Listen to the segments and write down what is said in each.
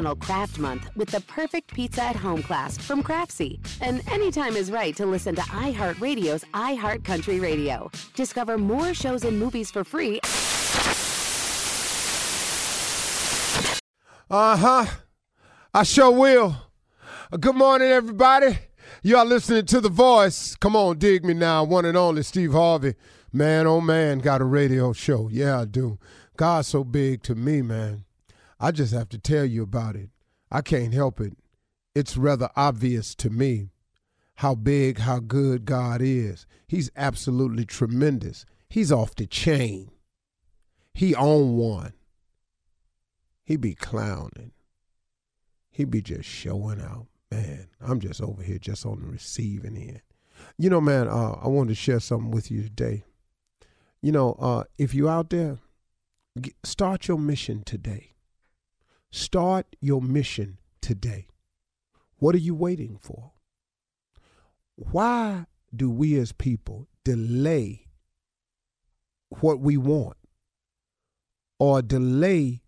National Craft Month with the perfect pizza at home class from Craftsy. And anytime is right to listen to iHeartRadio's iHeartCountry Radio. Discover more shows and movies for free. Uh huh. I sure will. Uh, good morning, everybody. Y'all listening to The Voice. Come on, dig me now. One and only Steve Harvey. Man, oh man, got a radio show. Yeah, I do. God's so big to me, man. I just have to tell you about it. I can't help it. It's rather obvious to me how big, how good God is. He's absolutely tremendous. He's off the chain. He on one. He be clowning. He be just showing out. Man, I'm just over here just on the receiving end. You know, man, uh, I wanted to share something with you today. You know, uh, if you out there, start your mission today. Start your mission today. What are you waiting for? Why do we as people delay what we want or delay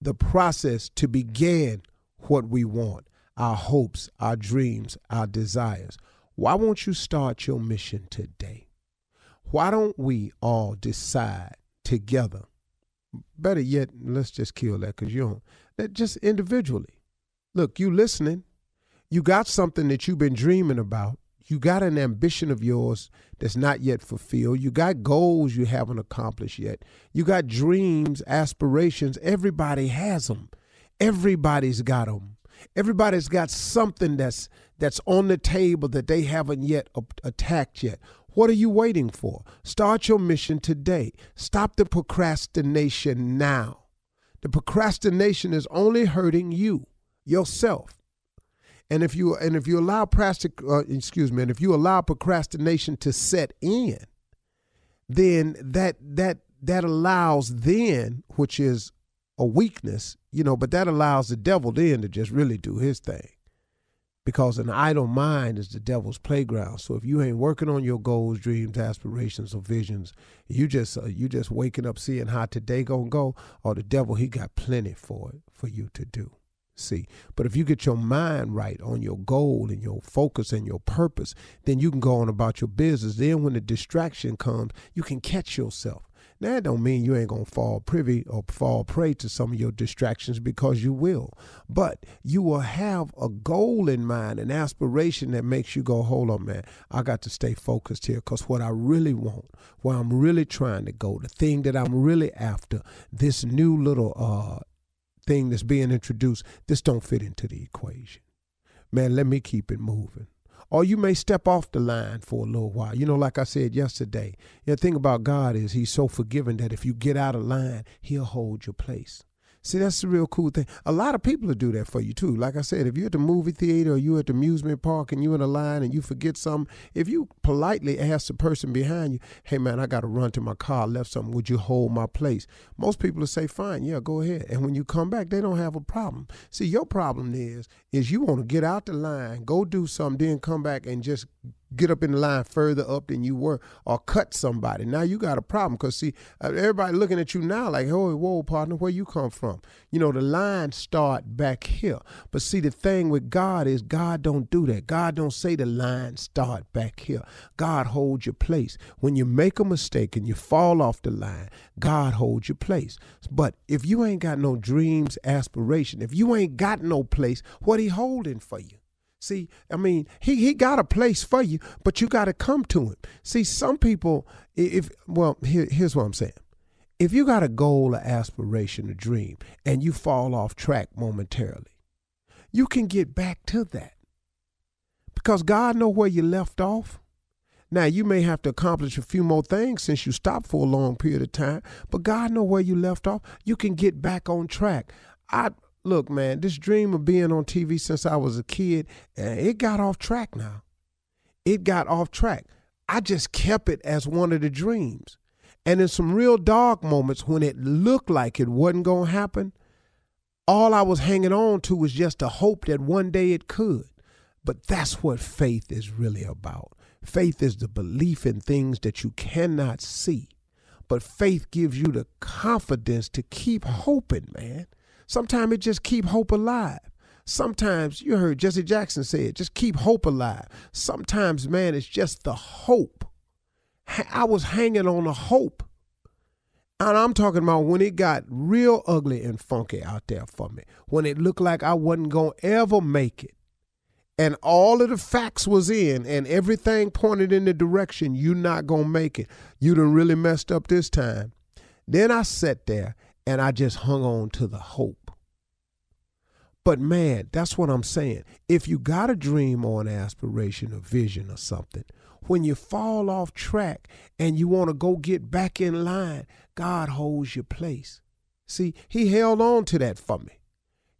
the process to begin what we want, our hopes, our dreams, our desires? Why won't you start your mission today? Why don't we all decide together? Better yet, let's just kill that because you don't. That just individually. Look, you listening. You got something that you've been dreaming about. You got an ambition of yours that's not yet fulfilled. You got goals you haven't accomplished yet. You got dreams, aspirations. Everybody has them. Everybody's got them. Everybody's got something that's that's on the table that they haven't yet attacked yet. What are you waiting for? Start your mission today. Stop the procrastination now. The procrastination is only hurting you, yourself. And if you and if you allow plastic, uh, excuse me, and if you allow procrastination to set in, then that that that allows then, which is a weakness, you know, but that allows the devil then to just really do his thing. Because an idle mind is the devil's playground. So if you ain't working on your goals, dreams, aspirations, or visions, you just uh, you just waking up seeing how today gonna go, or the devil he got plenty for it for you to do. See, but if you get your mind right on your goal and your focus and your purpose, then you can go on about your business. Then when the distraction comes, you can catch yourself. Now, that don't mean you ain't gonna fall privy or fall prey to some of your distractions because you will. But you will have a goal in mind, an aspiration that makes you go, hold on, man, I got to stay focused here because what I really want, where I'm really trying to go, the thing that I'm really after, this new little uh thing that's being introduced, this don't fit into the equation. Man, let me keep it moving. Or you may step off the line for a little while. You know, like I said yesterday, the thing about God is He's so forgiving that if you get out of line, He'll hold your place. See, that's the real cool thing. A lot of people will do that for you too. Like I said, if you're at the movie theater or you're at the amusement park and you're in a line and you forget something, if you politely ask the person behind you, hey man, I got to run to my car, I left something, would you hold my place? Most people will say, fine, yeah, go ahead. And when you come back, they don't have a problem. See, your problem is, is you want to get out the line, go do something, then come back and just get up in the line further up than you were or cut somebody. Now you got a problem because see uh, everybody looking at you now like, oh, whoa, partner, where you come from? You know the line start back here. But see the thing with God is God don't do that. God don't say the line start back here. God holds your place. When you make a mistake and you fall off the line, God holds your place. But if you ain't got no dreams, aspiration, if you ain't got no place, what he holding for you? See, I mean, he he got a place for you, but you got to come to him. See, some people, if well, here, here's what I'm saying. If you got a goal, an aspiration, a dream, and you fall off track momentarily, you can get back to that because God know where you left off. Now you may have to accomplish a few more things since you stopped for a long period of time, but God know where you left off. You can get back on track. I look, man, this dream of being on TV since I was a kid, and it got off track now. It got off track. I just kept it as one of the dreams. And in some real dark moments when it looked like it wasn't going to happen, all I was hanging on to was just a hope that one day it could. But that's what faith is really about. Faith is the belief in things that you cannot see. But faith gives you the confidence to keep hoping, man. Sometimes it just keep hope alive. Sometimes you heard Jesse Jackson say it, just keep hope alive. Sometimes, man, it's just the hope. I was hanging on a hope. And I'm talking about when it got real ugly and funky out there for me, when it looked like I wasn't going to ever make it. And all of the facts was in and everything pointed in the direction you're not going to make it. You done really messed up this time. Then I sat there and I just hung on to the hope. But man, that's what I'm saying. If you got a dream or an aspiration or vision or something, when you fall off track and you want to go get back in line, God holds your place. See, He held on to that for me.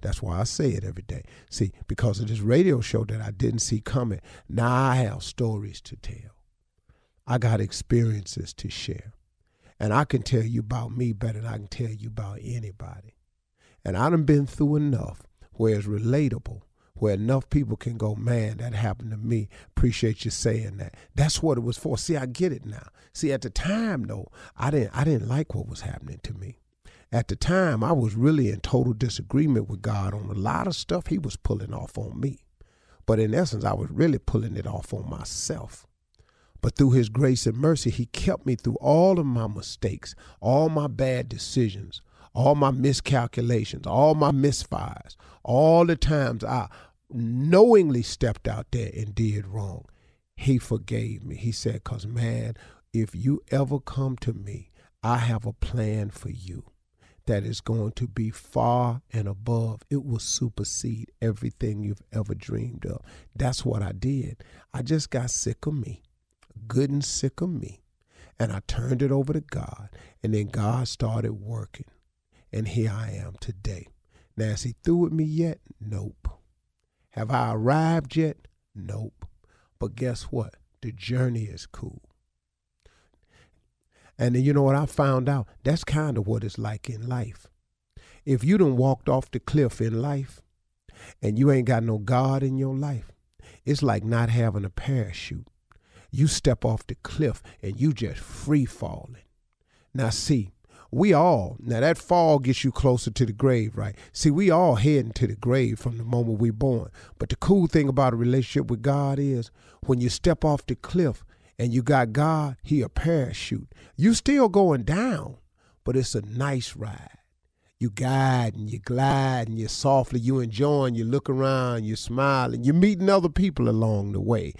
That's why I say it every day. See, because of this radio show that I didn't see coming, now I have stories to tell. I got experiences to share. And I can tell you about me better than I can tell you about anybody. And I done been through enough where it's relatable, where enough people can go, man, that happened to me. Appreciate you saying that. That's what it was for. See, I get it now. See, at the time though, I didn't I didn't like what was happening to me at the time, I was really in total disagreement with God on a lot of stuff He was pulling off on me. But in essence, I was really pulling it off on myself. But through His grace and mercy, He kept me through all of my mistakes, all my bad decisions, all my miscalculations, all my misfires, all the times I knowingly stepped out there and did wrong. He forgave me. He said, Because, man, if you ever come to me, I have a plan for you that is going to be far and above. It will supersede everything you've ever dreamed of. That's what I did. I just got sick of me, good and sick of me. And I turned it over to God. And then God started working. And here I am today. Now, is he through with me yet? Nope. Have I arrived yet? Nope. But guess what? The journey is cool. And then you know what I found out? That's kind of what it's like in life. If you done walked off the cliff in life and you ain't got no God in your life, it's like not having a parachute. You step off the cliff and you just free falling. Now see, we all now that fall gets you closer to the grave right see we all heading to the grave from the moment we born but the cool thing about a relationship with god is when you step off the cliff and you got god he a parachute. You still going down but it's a nice ride. You guide and you glide and you softly you enjoying you look around you smiling you're meeting other people along the way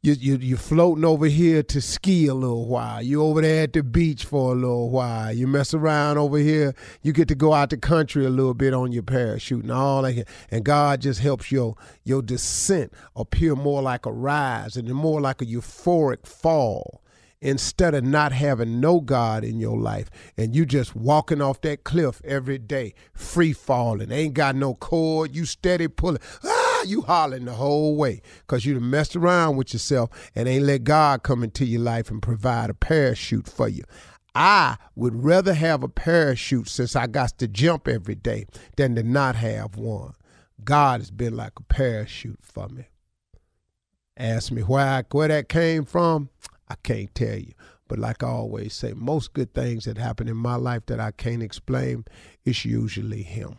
you you you floating over here to ski a little while. You over there at the beach for a little while. You mess around over here. You get to go out the country a little bit on your parachute and all that. And God just helps your your descent appear more like a rise and more like a euphoric fall instead of not having no God in your life and you just walking off that cliff every day, free falling, ain't got no cord, you steady pulling. Ah! You hollering the whole way because you done messed around with yourself and ain't let God come into your life and provide a parachute for you. I would rather have a parachute since I got to jump every day than to not have one. God has been like a parachute for me. Ask me where where that came from, I can't tell you. But like I always say, most good things that happen in my life that I can't explain, it's usually him.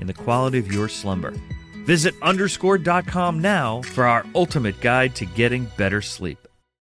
in the quality of your slumber. Visit underscored.com now for our ultimate guide to getting better sleep.